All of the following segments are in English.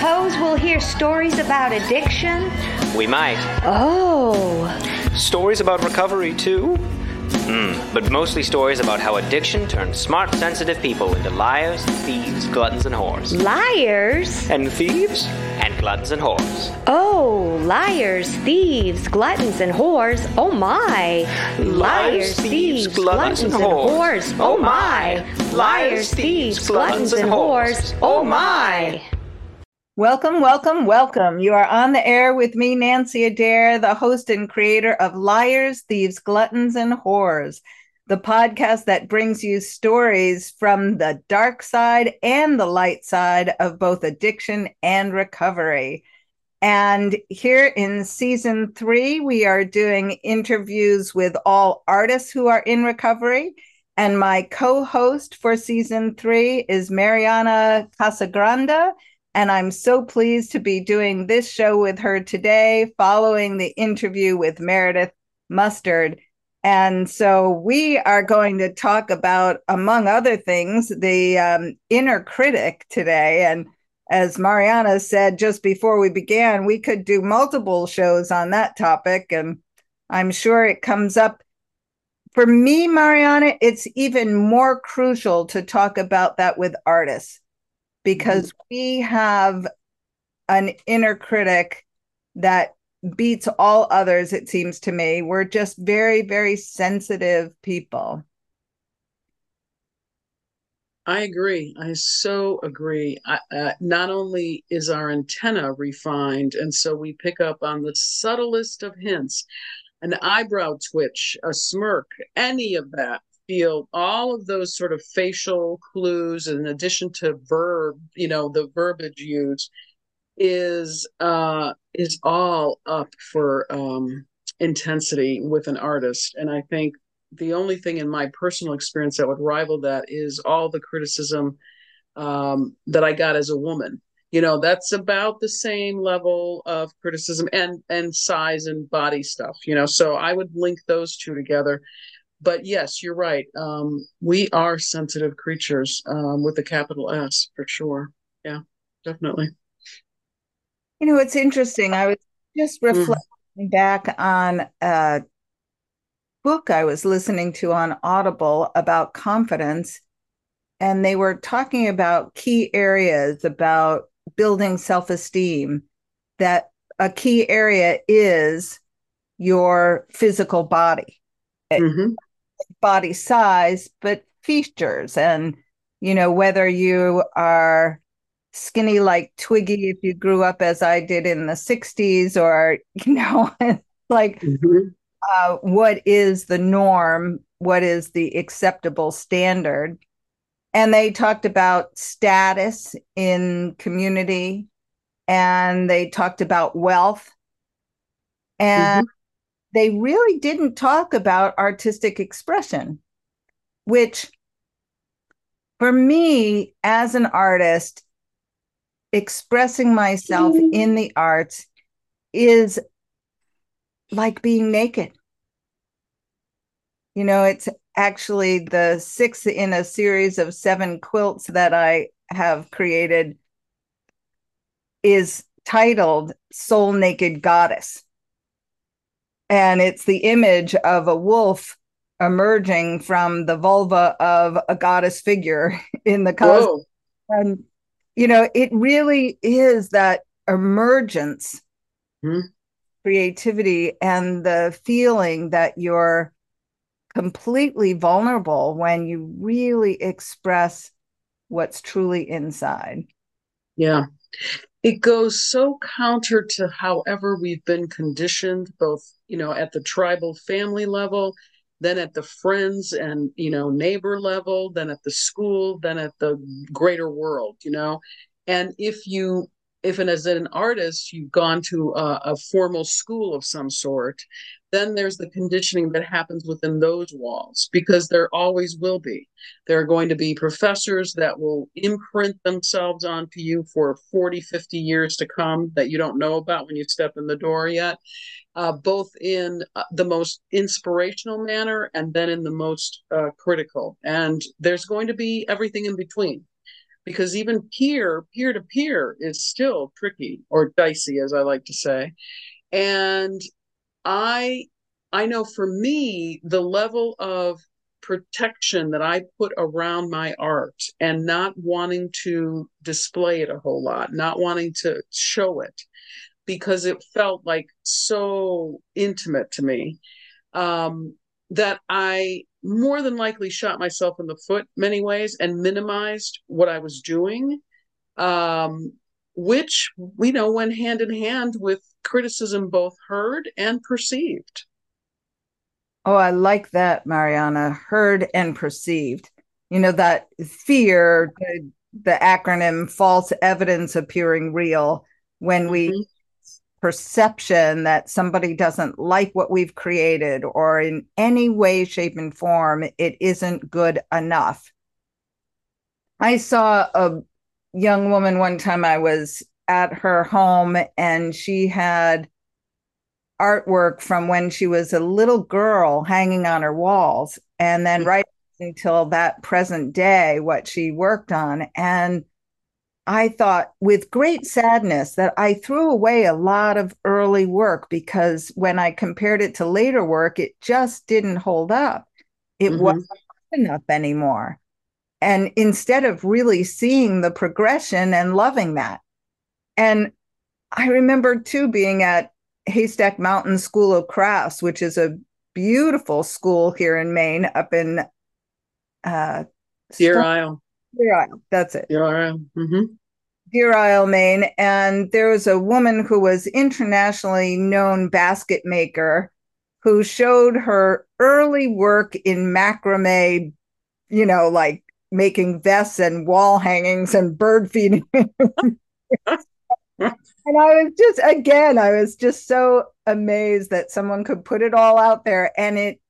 suppose we'll hear stories about addiction? We might. Oh. Stories about recovery, too? Hmm, but mostly stories about how addiction turns smart, sensitive people into liars, thieves, gluttons, and whores. Liars? And thieves? And gluttons and whores. Oh, liars, thieves, gluttons, and whores. Oh my. Liars, thieves, gluttons, and whores. Oh my. Liars, thieves, gluttons, and whores. Oh my. Welcome, welcome, welcome. You are on the air with me, Nanci Adair, the host and creator of Liars, Thieves, Gluttons, and Whores, the podcast that brings you stories from the dark side and the light side of both addiction and recovery. And here in season three, we are doing interviews with all artists who are in recovery. And my co host for season three is Mariana Casagranda and I'm so pleased to be doing this show with her today, following the interview with Meredith Mustard. And so we are going to talk about, among other things, the um, inner critic today. And as Mariana said just before we began, we could do multiple shows on that topic. And I'm sure it comes up. For me, Mariana, it's even more crucial to talk about that with artists because mm-hmm. we have an inner critic that beats all others, it seems to me. We're just very, very sensitive people. I agree. I so agree. I, uh, not only is our antenna refined, and so we pick up on the subtlest of hints, an eyebrow twitch, a smirk, any of that feel all of those sort of facial clues in addition to verb you know the verbiage used is uh is all up for um intensity with an artist. And i think the only thing in my personal experience that would rival that is all the criticism um that i got as a woman. You know that's about the same level of criticism and and size and body stuff you know so i would link those two together but yes, you're right. Um, we are sensitive creatures um, with a capital S for sure. Yeah, definitely. You know, it's interesting. I was just mm. reflecting mm. back on a book I was listening to on Audible about confidence. And they were talking about key areas about building self esteem. That a key area is your physical body. Mm-hmm body size, but features. And, you know, whether you are skinny like Twiggy if you grew up as I did in the 60s, or, you know, like mm-hmm. uh, what is the norm? What is the acceptable standard? And they talked about status in community and they talked about wealth. And mm-hmm they really didn't talk about artistic expression, which for me as an artist, expressing myself mm-hmm. in the arts is like being naked. You know, it's actually the sixth in a series of seven quilts that I have created is titled Soul Naked Goddess and it's the image of a wolf emerging from the vulva of a goddess figure in the cosmos. And you know, it really is that emergence, hmm creativity, and the feeling that you're completely vulnerable when you really express what's truly inside. Yeah it goes so counter to however we've been conditioned both you know at the tribal family level then at the friends and you know neighbor level then at the school then at the greater world you know? And if you if and as an artist you've gone to a, a formal school of some sort then there's the conditioning that happens within those walls because there always will be. There are going to be professors that will imprint themselves onto you for 40, 50 years to come that you don't know about when you step in the door yet, uh, both in uh, the most inspirational manner and then in the most uh, critical. And there's going to be everything in between because even peer peer to peer is still tricky or dicey as i like to say and i i know for me the level of protection that i put around my art and not wanting to display it a whole lot not wanting to show it because it felt like so intimate to me um, that i more than likely shot myself in the foot many ways and minimized what I was doing, um, which you know went hand in hand with criticism both heard and perceived. Oh, I like that, Mariana. Heard and perceived. You know that fear, the, the acronym false evidence appearing real when we mm-hmm perception that somebody doesn't like what we've created or in any way, shape, and form, it isn't good enough. I saw a young woman one time, I was at her home and she had artwork from when she was a little girl hanging on her walls. And then, right until that present day, what she worked on. And I thought with great sadness that I threw away a lot of early work because when I compared it to later work, it just didn't hold up. It mm-hmm. wasn't enough anymore. And instead of really seeing the progression and loving that. And I remember too being at Haystack Mountain School of Crafts, which is a beautiful school here in Maine, up in uh, Deer Isle. Deer Isle, that's it. Deer Isle. Mm-hmm. Deer Isle, Maine, and there was a woman who was internationally known basket maker who showed her early work in macrame, you know, like making vests and wall hangings and bird feeding. and I was just again, I was just so amazed that someone could put it all out there and it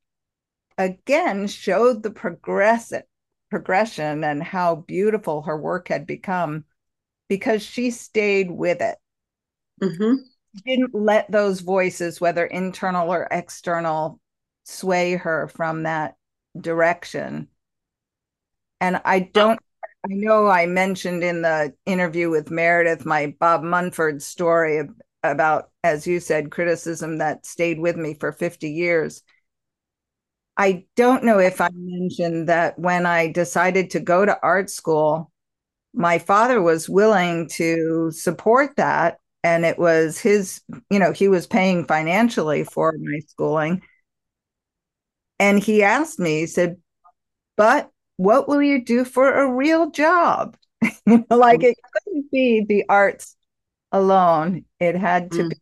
again showed the progressive progression and how beautiful her work had become because she stayed with it. Mm-hmm. Didn't let those voices, whether internal or external, sway her from that direction. And I don't, I know I mentioned in the interview with Meredith my Bob Munford story about, as you said, criticism that stayed with me for 50 years. I don't know if I mentioned that when I decided to go to art school, my father was willing to support that and it was his you know he was paying financially for my schooling and he asked me he said but what will you do for a real job? Like it couldn't be the arts alone. It had to mm. be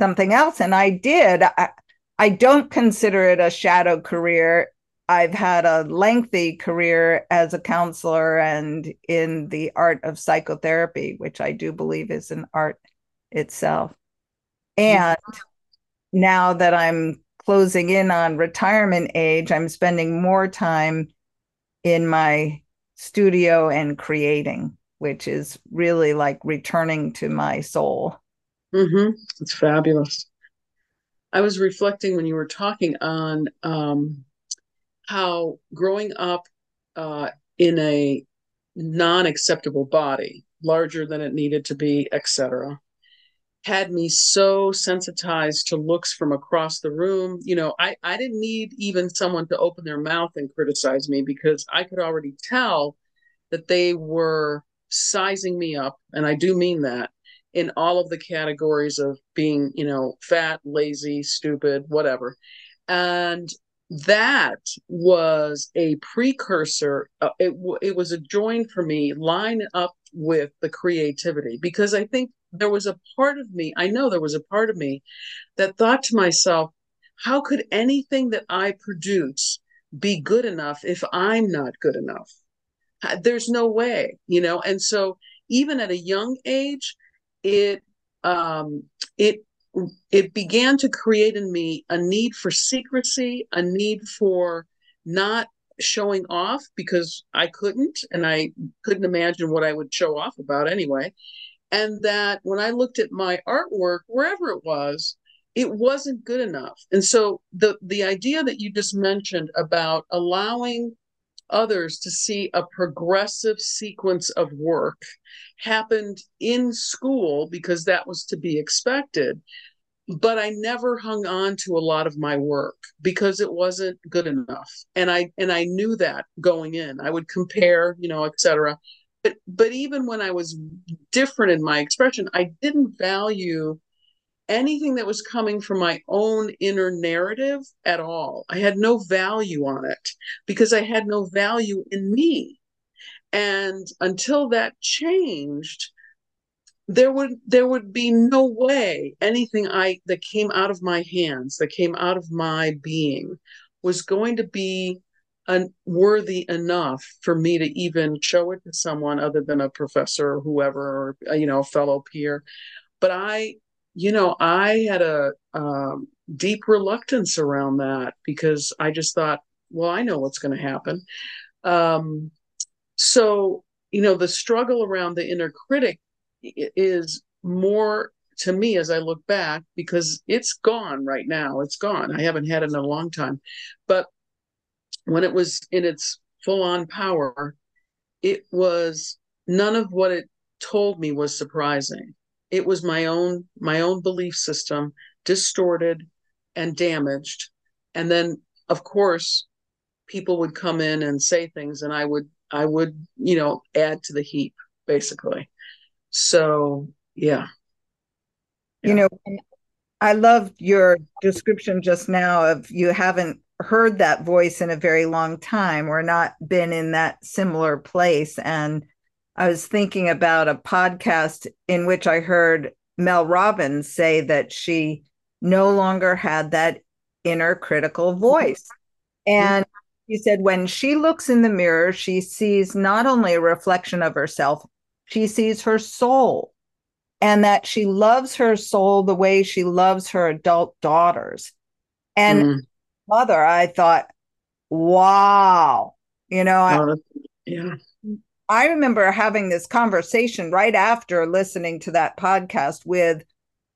something else. And i did. I, I don't consider it a shadow career. I've had a lengthy career as a counselor and in the art of psychotherapy, which I do believe is an art itself. And now that I'm closing in on retirement age, I'm spending more time in my studio and creating, which is really like returning to my soul. Mm-hmm. It's fabulous. I was reflecting when you were talking on um, how growing up uh, in a non-acceptable body, larger than it needed to be, etc., had me so sensitized to looks from across the room. You know, I, I didn't need even someone to open their mouth and criticize me because I could already tell that they were sizing me up, and I do mean that in all of the categories of being, you know, fat, lazy, stupid, whatever. And that was a precursor uh, it, it was a join for me line up with the creativity because i think there was a part of me i know there was a part of me that thought to myself how could anything that i produce be good enough if i'm not good enough there's no way you know and so even at a young age it um it it began to create in me a need for secrecy, a need for not showing off because I couldn't and I couldn't imagine what I would show off about anyway. And that when I looked at my artwork, wherever it was, it wasn't good enough. And so the the idea that you just mentioned about allowing others to see a progressive sequence of work happened in school because that was to be expected but I never hung on to a lot of my work because it wasn't good enough. And I and I knew that going in. I would compare, you know, etc. But but even when I was different in my expression, I didn't value anything that was coming from my own inner narrative at all. I had no value on it because I had no value in me. And until that changed, there would there would be no way anything i that came out of my hands that came out of my being was going to be unworthy enough for me to even show it to someone other than a professor or whoever or uh, you know a fellow peer but i you know i had a um, deep reluctance around that because i just thought well i know what's going to happen um, so you know the struggle around the inner critic is more to me as I look back because it's gone right now. It's gone. I haven't had it in a long time. But when it was in its full on power, it was none of what it told me was surprising. It was my own my own belief system distorted and damaged. And then of course people would come in and say things and I would I would, you know, add to the heap basically. So, yeah. You know, I loved your description just now of you haven't heard that voice in a very long time or not been in that similar place. And I was thinking about a podcast in which I heard Mel Robbins say that she no longer had that inner critical voice. And she said when she looks in the mirror, she sees not only a reflection of herself, she sees her soul and that she loves her soul the way she loves her adult daughters. And mm. Mother, I thought, wow, you know, I, uh, yeah. I remember having this conversation right after listening to that podcast with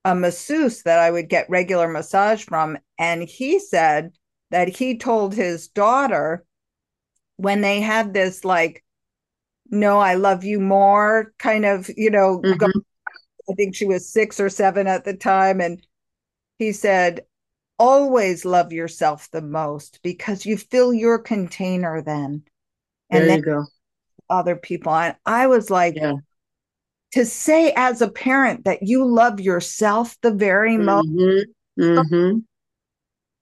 a masseuse that I would get regular massage from. And he said that he told his daughter when they had this like no, I love you more kind of, you know, mm-hmm. I think she was six or seven at the time. And he said, always love yourself the most because you fill your container then. And there then you go. Other people. And I was like, yeah. to say as a parent that you love yourself the very mm-hmm. most. Mm-hmm.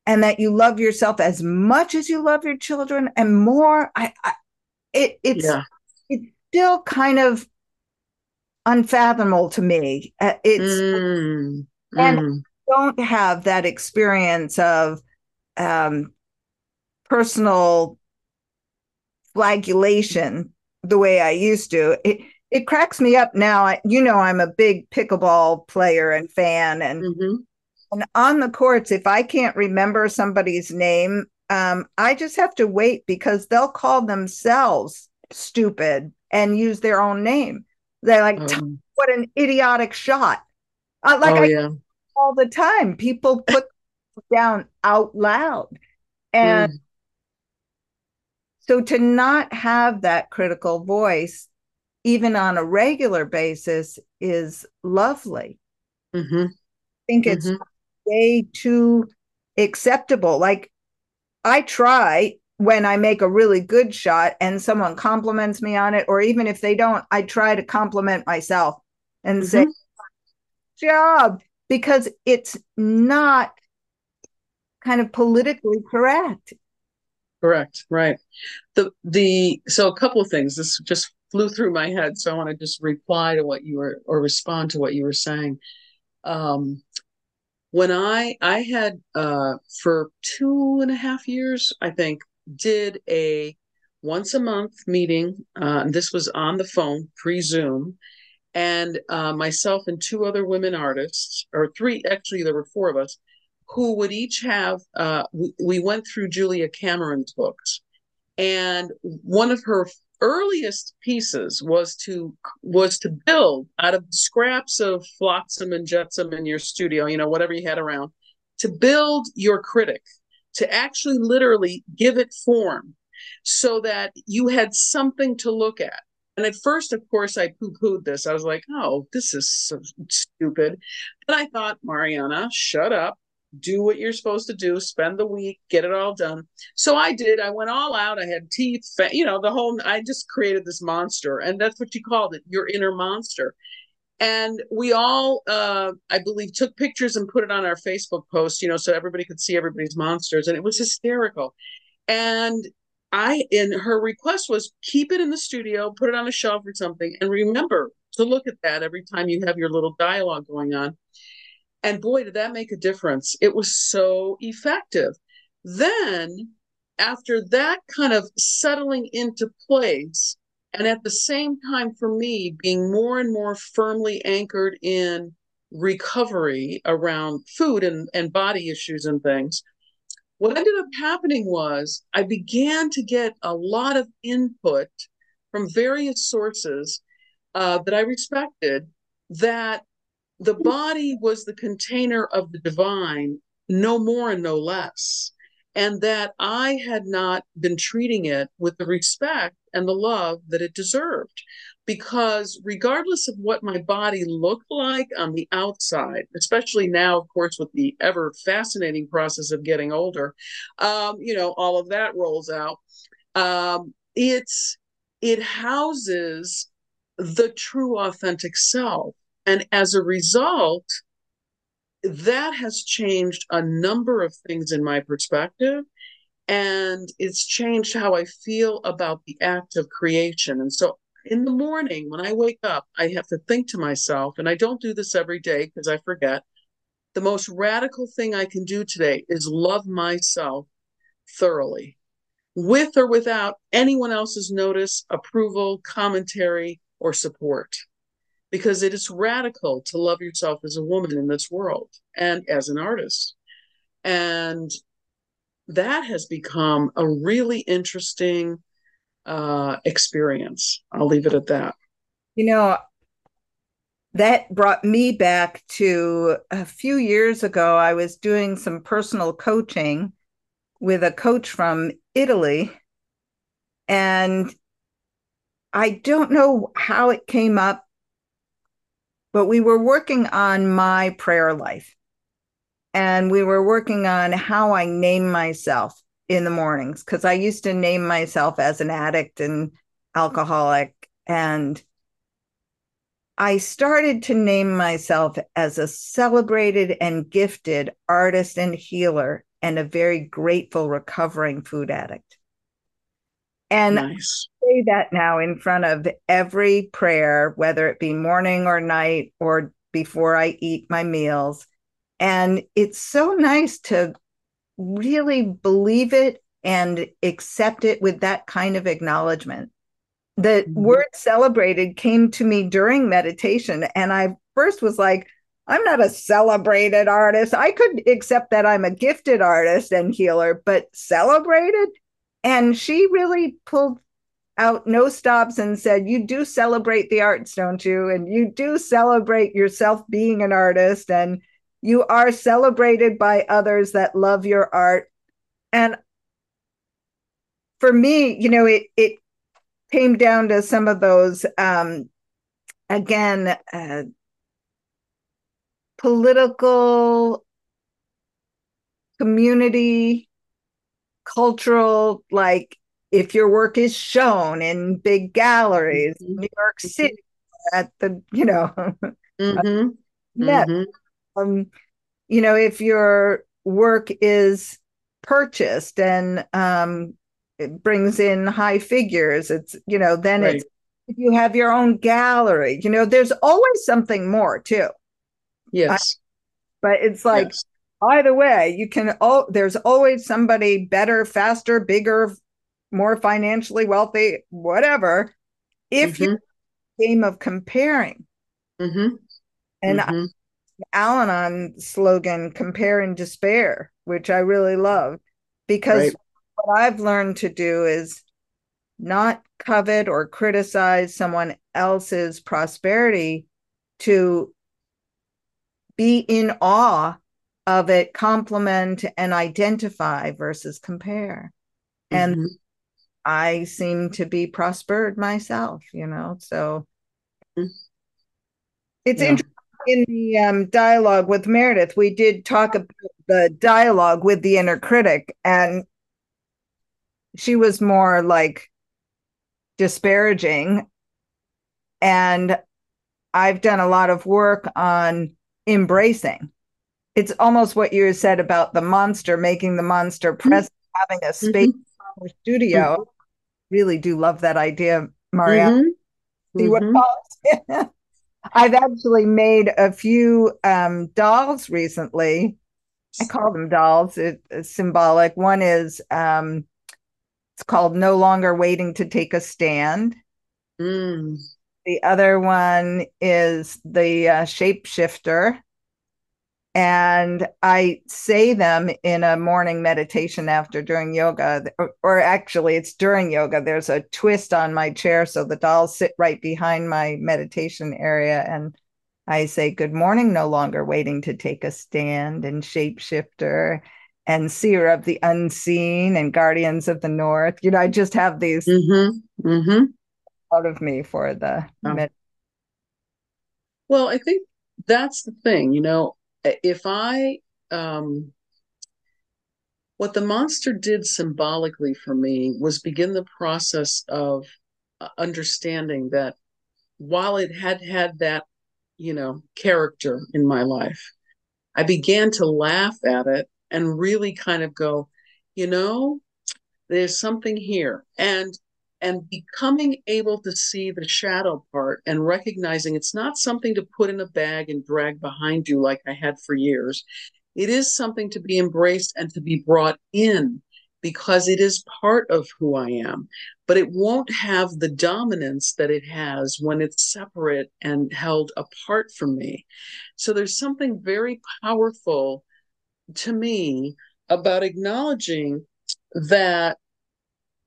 And that you love yourself as much as you love your children and more. I, I it, it's yeah it's still kind of unfathomable to me. Uh, it's mm, and mm. Don't have that experience of um, personal flagellation the way I used to. It it cracks me up now. I, you know, I'm a big pickleball player and fan, and mm-hmm. and on the courts, if I can't remember somebody's name, um, I just have to wait because they'll call themselves stupid and use their own name. They're like, um, what an idiotic shot. Uh, like oh, I yeah. All the time, people put down out loud. And mm. so to not have that critical voice, even on a regular basis, is lovely. Mm-hmm. I think it's mm-hmm. way too acceptable. Like I try when I make a really good shot and someone compliments me on it, or even if they don't, I try to compliment myself and mm-hmm. say, job, because it's not kind of politically correct. Correct. Right. The the so a couple of things. This just flew through my head, so I want to just reply to what you were or respond to what you were saying. Um, when I I had uh, for two and a half years, I think did a once a month meeting. Uh, this was on the phone, pre Zoom. And uh, myself and two other women artists, or three, actually, there were four of us, who would each have, uh, we, we went through Julia Cameron's books. And one of her earliest pieces was to was to build out of scraps of flotsam and jetsam in your studio you know whatever you had around to build your critic to actually literally give it form so that you had something to look at. And at first, of course, I poo pooed this. I was like, oh, this is so stupid. But I thought, Mariana, shut up, do what you're supposed to do, spend the week, get it all done. So I did. I went all out. I had teeth, you know, the whole, I just created this monster. And that's what you called it, your inner monster. And we all, uh, I believe, took pictures and put it on our Facebook post, you know, so everybody could see everybody's monsters. And it was hysterical. And I, and her request was keep it in the studio, put it on a shelf or something, and remember to look at that every time you have your little dialogue going on. And boy, did that make a difference. It was so effective. Then, after that kind of settling into place, and at the same time, for me, being more and more firmly anchored in recovery around food and, and body issues and things, what ended up happening was I began to get a lot of input from various sources uh, that I respected that the body was the container of the divine, no more and no less. And that I had not been treating it with the respect and the love that it deserved. Because regardless of what my body looked like on the outside, especially now, of course, with the ever fascinating process of getting older, um, you know, all of that rolls out. Um, it's it houses the true authentic self and as a result, that has changed a number of things in my perspective. And it's changed how I feel about the act of creation. And so in the morning, when I wake up, I have to think to myself, and I don't do this every day because I forget. The most radical thing I can do today is love myself thoroughly, with or without anyone else's notice, approval, commentary, or support because it is radical to love yourself as a woman in this world and as an artist. And that has become a really interesting uh, experience. I'll leave it at that. You know, that brought me back to a few years ago. I was doing some personal coaching with a coach from Italy. And I don't know how it came up, but we were working on my prayer life and we were working on how I name myself in the mornings because I used to name myself as an addict and alcoholic. And I started to name myself as a celebrated and gifted artist and healer and a very grateful recovering food addict. And nice. I say that now in front of every prayer, whether it be morning or night or before I eat my meals. And it's so nice to really believe it and accept it with that kind of acknowledgement. The mm-hmm. word celebrated came to me during meditation. And I first was like, I'm not a celebrated artist. I could accept that I'm a gifted artist and healer, but celebrated? And she really pulled out no stops and said, You do celebrate the arts, don't you? And you do celebrate yourself being an artist, and you are celebrated by others that love your art. And for me, you know, it it came down to some of those um again uh, political community cultural like if your work is shown in big galleries mm-hmm. new york mm-hmm. city at the you know mm-hmm. mm-hmm. Um you know if your work is purchased and um it brings in high figures it's you know then right. it's if you have your own gallery you know there's always something more too yes I, but it's like yes. Either way, you can oh there's always somebody better, faster, bigger, more financially wealthy, whatever. If mm-hmm. you're game of comparing. Mm-hmm. And mm-hmm. Al Anon slogan, compare and despair, which I really love because right. what I've learned to do is not covet or criticize someone else's prosperity to be in awe of it complement and identify versus compare. Mm-hmm. And I seem to be prospered myself, you know. So mm. it's yeah. interesting in the um, dialogue with Meredith, we did talk about the dialogue with the inner critic, and she was more like disparaging. And I've done a lot of work on embracing. It's almost what you said about the monster, making the monster mm-hmm. present, mm-hmm. having a space mm-hmm. studio. Mm-hmm. Really do love that idea, Maria. Mm-hmm. See what mm-hmm. I've actually made a few um, dolls recently. I call them dolls. It, it's symbolic. One is um, it's called "No Longer Waiting to Take a Stand." Mm. The other one is the uh, shapeshifter, and I say them in a morning meditation after doing yoga, or, or, actually, it's during yoga. There's a twist on my chair, so the dolls sit right behind my meditation area, and I say, Good morning, no longer waiting to take a stand, and shapeshifter, and seer of the unseen, and guardians of the north. You know, I just have these mm-hmm. Mm-hmm. out of me for the. Oh. Med- well, I think that's the thing, you know if I um, what the monster did symbolically for me was begin the process of uh, understanding that while it had had that you know character in my life i began to laugh at it and really kind of go you know there's something here. And and becoming able to see the shadow part and recognizing it's not something to put in a bag and drag behind you like I had for years. It is something to be embraced and to be brought in because it is part of who I am. But it won't have the dominance that it has when it's separate and held apart from me. So there's something very powerful to me about acknowledging that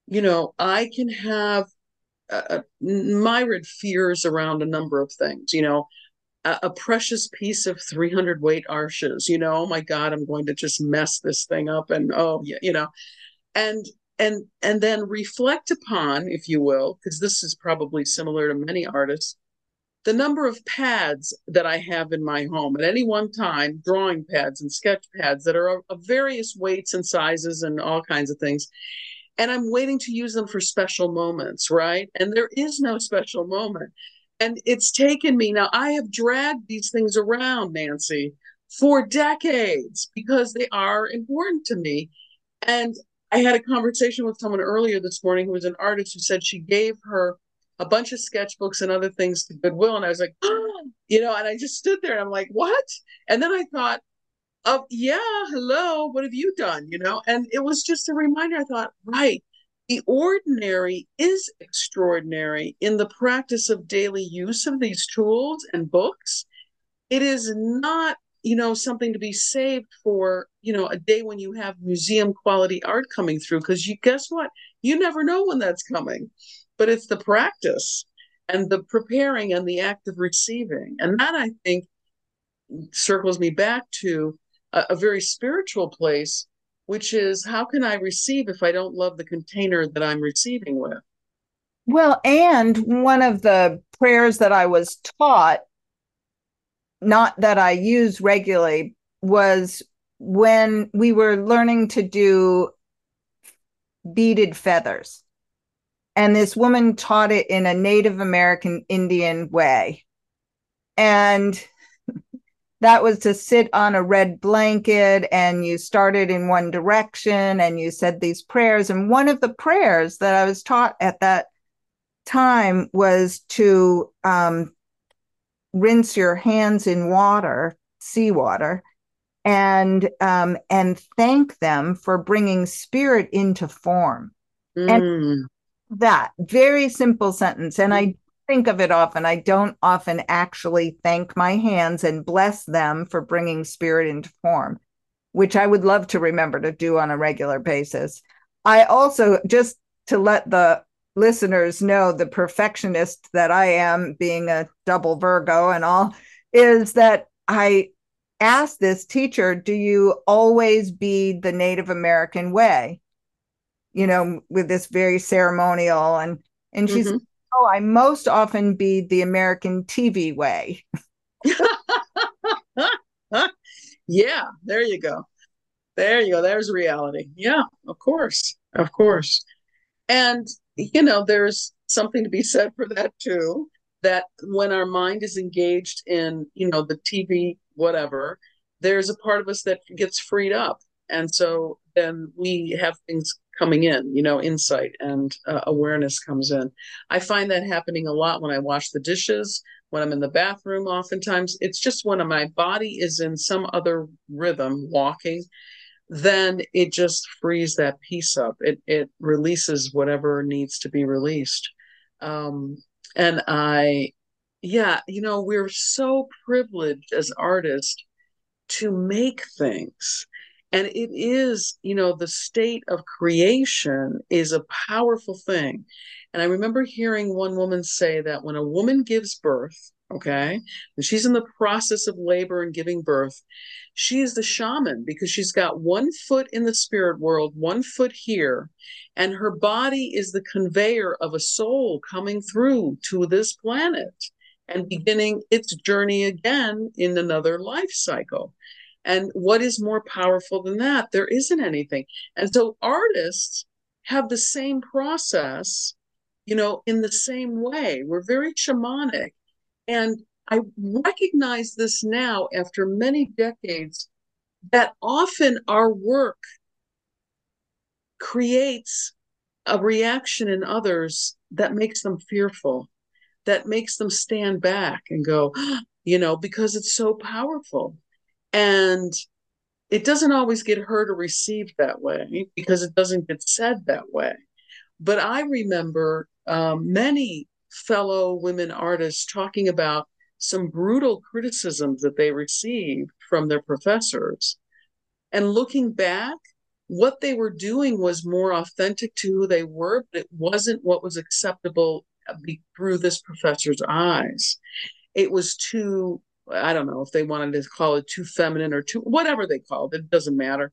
you know, I can have uh, myriad fears around a number of things, you know, a, a, precious piece of 300 weight arches, you know, oh my God, I'm going to just mess this thing up. And, oh, yeah, you know, and, and, and then reflect upon, if you will, because this is probably similar to many artists, the number of pads that I have in my home at any one time, drawing pads and sketch pads that are of various weights and sizes and all kinds of things and I'm waiting to use them for special moments, right? And there is no special moment. And it's taken me now, I have dragged these things around, Nanci, for decades because they are important to me. And I had a conversation with someone earlier this morning who was an artist who said she gave her a bunch of sketchbooks and other things to Goodwill. And I was like, oh, you know, and I just stood there and I'm like, what? And then I thought, of yeah hello what have you done? You know and it was just a reminder i thought right the ordinary is extraordinary in the practice of daily use of these tools and books. It is not you know something to be saved for you know a day when you have museum quality art coming through because you guess what? You never know when that's coming. But it's the practice and the preparing and the act of receiving. And that i think circles me back to a, a very spiritual place, which is how can I receive if I don't love the container that I'm receiving with? Well, and one of the prayers that I was taught, not that I use regularly, was when we were learning to do beaded feathers. And this woman taught it in a Native American Indian way. And that was to sit on a red blanket and you started in one direction and you said these prayers. And one of the prayers that I was taught at that time was to um, rinse your hands in water, seawater, and um, and thank them for bringing spirit into form. Mm. And that very simple sentence. And I think of it often. I don't often actually thank my hands and bless them for bringing spirit into form, which I would love to remember to do on a regular basis. I also, just to let the listeners know, the perfectionist that I am, being a double Virgo and all, is that I asked this teacher, Do you always be the Native American way? you know, with this very ceremonial and and she's Mhm. Oh, I most often be the American TV way. yeah, there you go. There you go. There's reality. Yeah, of course. Of course. And, you know, there's something to be said for that too. That when our mind is engaged in, you know, the TV, whatever, there's a part of us that gets freed up. And so then we have things coming in, you know, insight and uh, awareness comes in. I find that happening a lot when I wash the dishes, when I'm in the bathroom, oftentimes. It's just when my body is in some other rhythm, walking, then it just frees that piece up. It it releases whatever needs to be released. Um, and I, yeah, you know, we're so privileged as artists to make things. And it is, you know, the state of creation is a powerful thing. And I remember hearing one woman say that when a woman gives birth, okay, and she's in the process of labor and giving birth, she is the shaman because she's got one foot in the spirit world, one foot here, and her body is the conveyor of a soul coming through to this planet and beginning its journey again in another life cycle. And what is more powerful than that? There isn't anything. And so artists have the same process, you know, in the same way. We're very shamanic. And I recognize this now after many decades that often our work creates a reaction in others that makes them fearful, that makes them stand back and go, you know, because it's so powerful. And it doesn't always get heard or received that way because it doesn't get said that way. But I remember um, many fellow women artists talking about some brutal criticisms that they received from their professors. And looking back, what they were doing was more authentic to who they were, but it wasn't what was acceptable through this professor's eyes. It was too, I don't know if they wanted to call it too feminine or too, whatever they called it, it doesn't matter,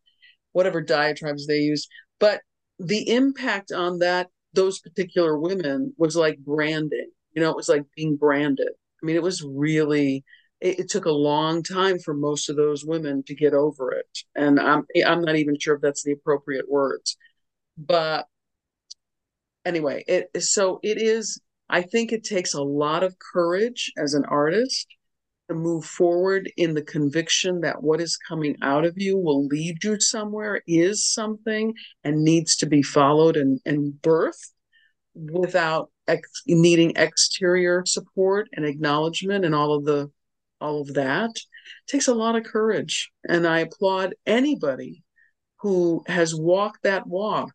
whatever diatribes they used. But the impact on that, those particular women was like branding, you know, it was like being branded. I mean, it was really, it, it, took a long time for most of those women to get over it. And I'm I'm not even sure if that's the appropriate words. But anyway, it so it is I think it takes a lot of courage as an artist to move forward in the conviction that what is coming out of you will lead you somewhere, is something, and needs to be followed and, and birthed without ex- needing exterior support and acknowledgement and all of the all of that it takes a lot of courage. And i applaud anybody who has walked that walk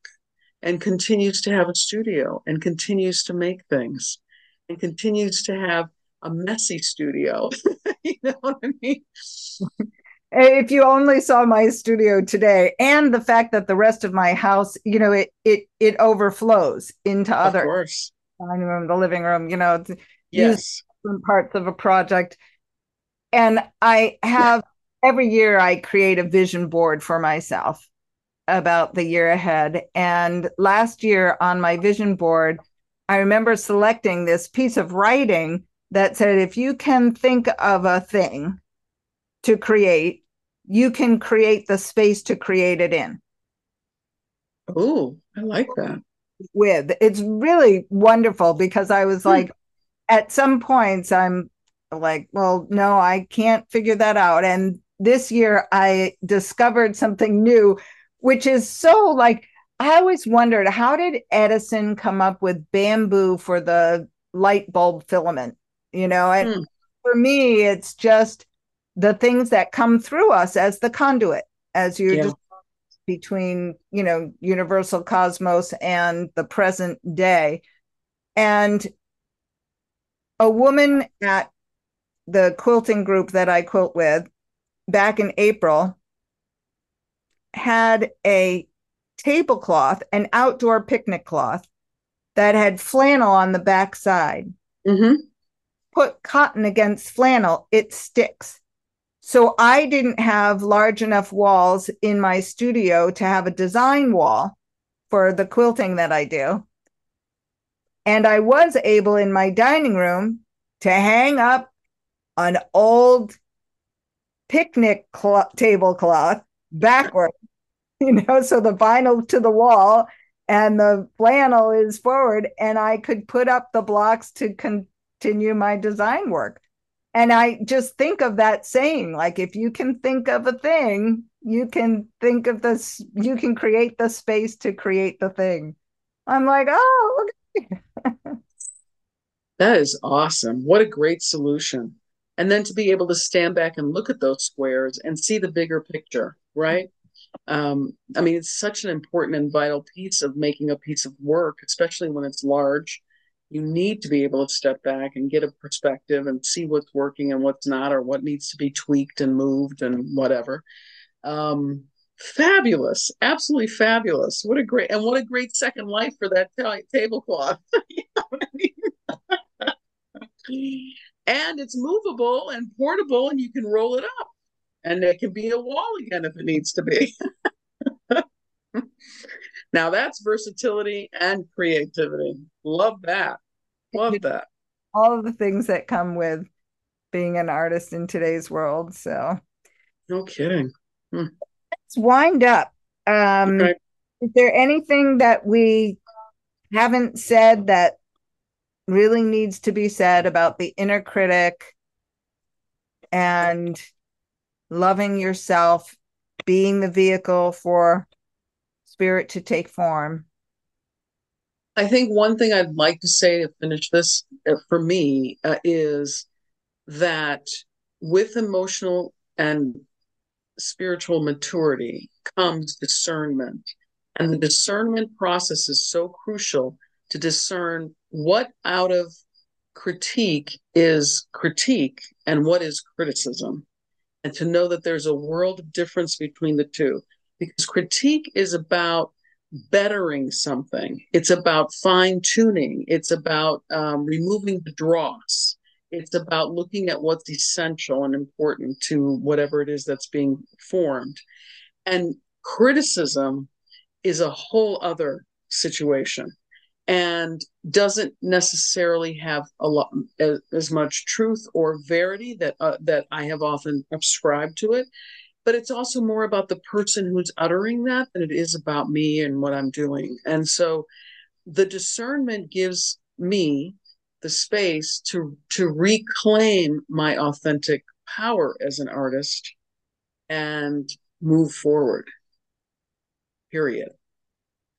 and continues to have a studio and continues to make things and continues to have a messy studio. You know what i mean? If you only saw my studio today and the fact that the rest of my house you know it it it overflows into of other course. dining room the living room you know yes. different parts of a project. And i have every year i create a vision board for myself about the year ahead. And last year on my vision board i remember selecting this piece of writing that said if you can think of a thing to create, you can create the space to create it in. Oh, I like that. With it's really wonderful because I was Hmm. like, at some points, I'm like, well, no, I can't figure that out. And this year, I discovered something new, which is so like, I always wondered how did Edison come up with bamboo for the light bulb filament? You know, and Hmm. for me, it's just the things that come through us as the conduit, as you Yeah. just between you know universal cosmos and the present day and a woman at the quilting group that i quilt with back in april had a tablecloth an outdoor picnic cloth that had flannel on the back side hmm put cotton against flannel it sticks so I didn't have large enough walls in my studio to have a design wall. for the quilting that I do. And I was able in my dining room to hang up an old picnic cl- tablecloth backward, you know, so the vinyl to the wall and the flannel is forward, and I could put up the blocks to continue my design work. And I just think of that saying like, if you can think of a thing, you can think of this, you can create the space to create the thing. I'm like, oh, that is awesome. What a great solution. And then to be able to stand back and look at those squares and see the bigger picture, right? Um, I mean, it's such an important and vital piece of making a piece of work, especially when it's large. You need to be able to step back and get a perspective and see what's working and what's not, or what needs to be tweaked and moved and whatever. Um, fabulous, absolutely fabulous. What a great and what a great second life for that t- tablecloth. and it's movable and portable, and you can roll it up and it can be a wall again if it needs to be. now that's versatility and creativity. Love that. Love that. All of the things that come with being an artist in today's world. So, no kidding. Hmm. Let's wind up. Um, okay. Is there anything that we haven't said that really needs to be said about the inner critic and loving yourself, being the vehicle for spirit to take form. I think one thing I'd like to say to finish this uh, for me uh, is that with emotional and spiritual maturity comes discernment. And the discernment process is so crucial to discern what out of critique is critique and what is criticism and to know that there's a world of difference between the two. Because critique is about bettering something, it's about fine tuning, it's about um, removing the dross, it's about looking at what's essential and important to whatever it is that's being formed. And criticism is a whole other situation and doesn't necessarily have a lot as, as much truth or verity that uh, that I have often ascribed to it but it's also more about the person who's uttering that than it is about me and what I'm doing and so the discernment gives me the space to to reclaim my authentic power as an artist and move forward period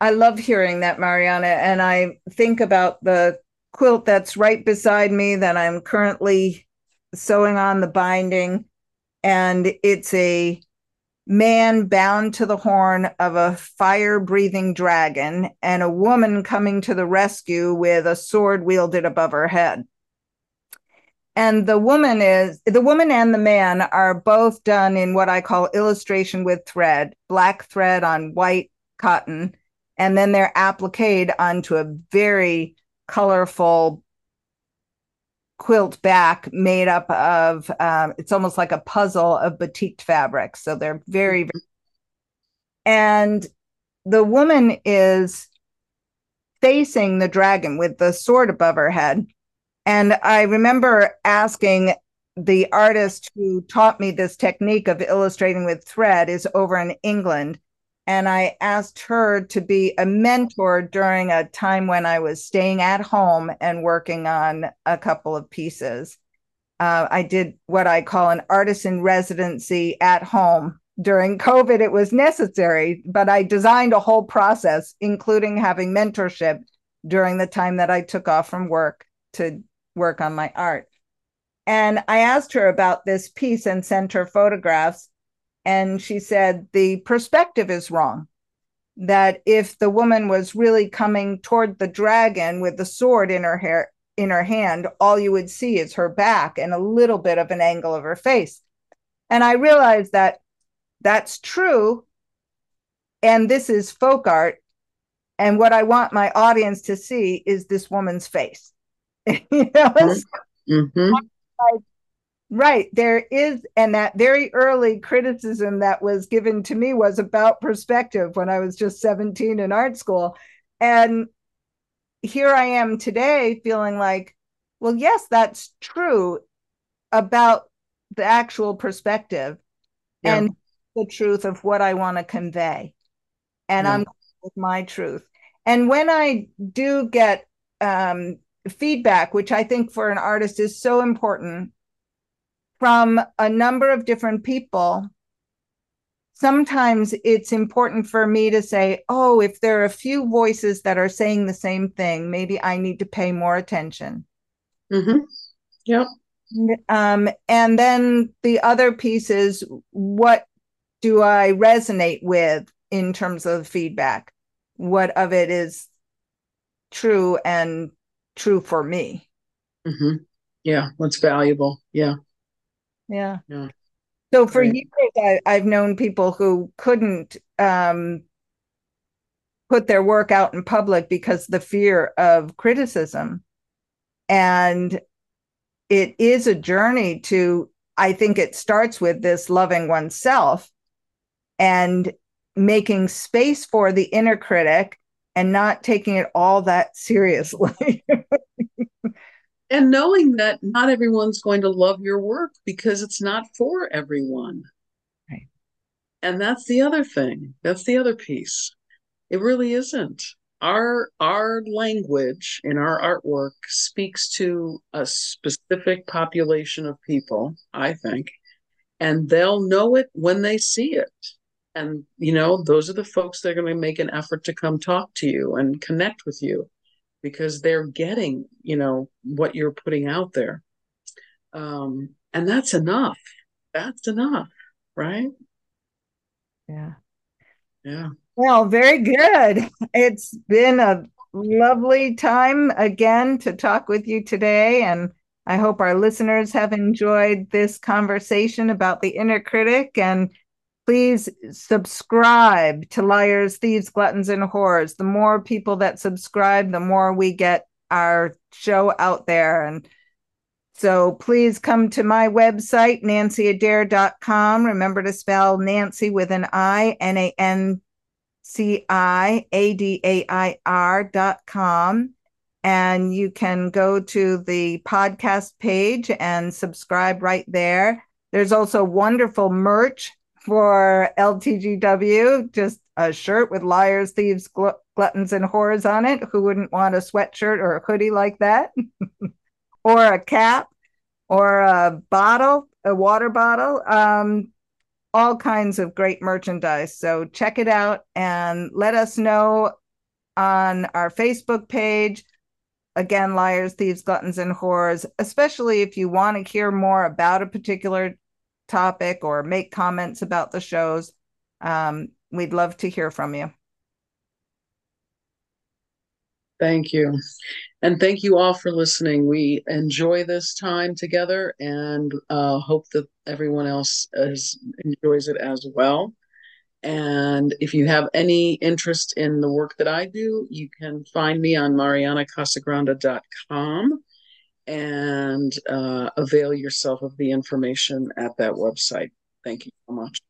I love hearing that, Mariana. And I think about the quilt that's right beside me that I'm currently sewing on the binding. And it's a man bound to the horn of a fire breathing dragon and a woman coming to the rescue with a sword wielded above her head. And the woman is the woman and the man are both done in what I call illustration with thread, black thread on white cotton and then they're appliqued onto a very colorful quilt back made up of um, it's almost like a puzzle of batik fabric so they're very, very and the woman is facing the dragon with the sword above her head. And i remember asking the artist who taught me this technique of illustrating with thread is over in england and I asked her to be a mentor during a time when I was staying at home and working on a couple of pieces. Uh, I did what I call an artisan residency at home. During COVID, it was necessary, but I designed a whole process, including having mentorship during the time that I took off from work to work on my art. And I asked her about this piece and sent her photographs and she said the perspective is wrong. That if the woman was really coming toward the dragon with the sword in her hair in her hand all you would see is her back and a little bit of an angle of her face. And i realized that that's true and this is folk art and what i want my audience to see is this woman's face. You know mm-hmm Right. There is, and that very early criticism that was given to me was about perspective when I was just 17 in art school. And here I am today feeling like, well, yes, that's true about the actual perspective yeah. and the truth of what I want to convey. And yeah. I'm with my truth. And when I do get um, feedback, which I think for an artist is so important from a number of different people, sometimes it's important for me to say, oh, if there are a few voices that are saying the same thing, maybe I need to pay more attention. Mm-hmm. Yep. Um, and then the other piece is what do I resonate with in terms of feedback? What of it is true and true for me? Mm-hmm. Yeah, what's valuable? Yeah. Yeah. Yeah. So for Right. years, I, I've known people who couldn't um, put their work out in public because the fear of criticism. And it is a journey to, I think it starts with this loving oneself and making space for the inner critic and not taking it all that seriously. And knowing that not everyone's going to love your work because it's not for everyone. Right. And that's the other thing. That's the other piece. It really isn't. Our our language in our artwork speaks to a specific population of people i think. And they'll know it when they see it. And you know those are the folks that are going to make an effort to come talk to you and connect with you because they're getting you know what you're putting out there. Um and that's enough. That's enough right? Yeah. Yeah. Well very good. It's been a lovely time again to talk with you today and i hope our listeners have enjoyed this conversation about the inner critic and please subscribe to Liars, Thieves, Gluttons, and Whores. The more people that subscribe, the more we get our show out there. And so please come to my website, nanciadair.com. Remember to spell Nancy with an I, N A N C I A D A I R.com. And you can go to the podcast page and subscribe right there. There's also wonderful merch for LTGW, just a shirt with liars, thieves, gl- gluttons, and whores on it. Who wouldn't want a sweatshirt or a hoodie like that? or a cap or a bottle, a water bottle. Um, all kinds of great merchandise. So check it out and let us know on our Facebook page. Again, liars, thieves, gluttons, and whores, especially if you want to hear more about a particular topic or make comments about the shows. Um, we'd love to hear from you. Thank you. And thank you all for listening. We enjoy this time together and uh, hope that everyone else is, enjoys it as well. And if you have any interest in the work that I do, you can find me on marianacasagranda.com and uh, avail yourself of the information at that website. Thank you so much.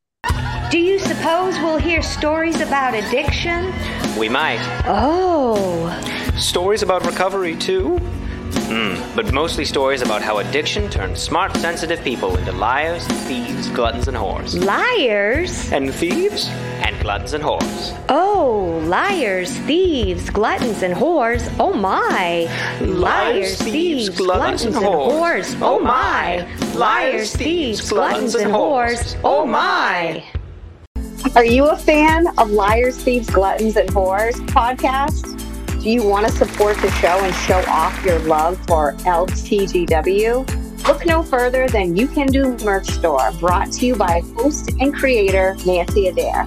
Do you suppose we'll hear stories about addiction? We might. Oh. Stories about recovery, too? Mm, but mostly stories about how addiction turns smart, sensitive people into liars, thieves, gluttons, and whores. Liars? And thieves? And gluttons and whores. Oh, liars, thieves, gluttons, and whores. Oh my. Liars, thieves, gluttons, and whores. Oh my. Liars, thieves, gluttons, and whores. Oh my. Are you a fan of Liars, Thieves, Gluttons, and Whores podcast? Do you want to support the show and show off your love for LTGW? Look no further than You Can Do merch store brought to you by host and creator Nanci Adair.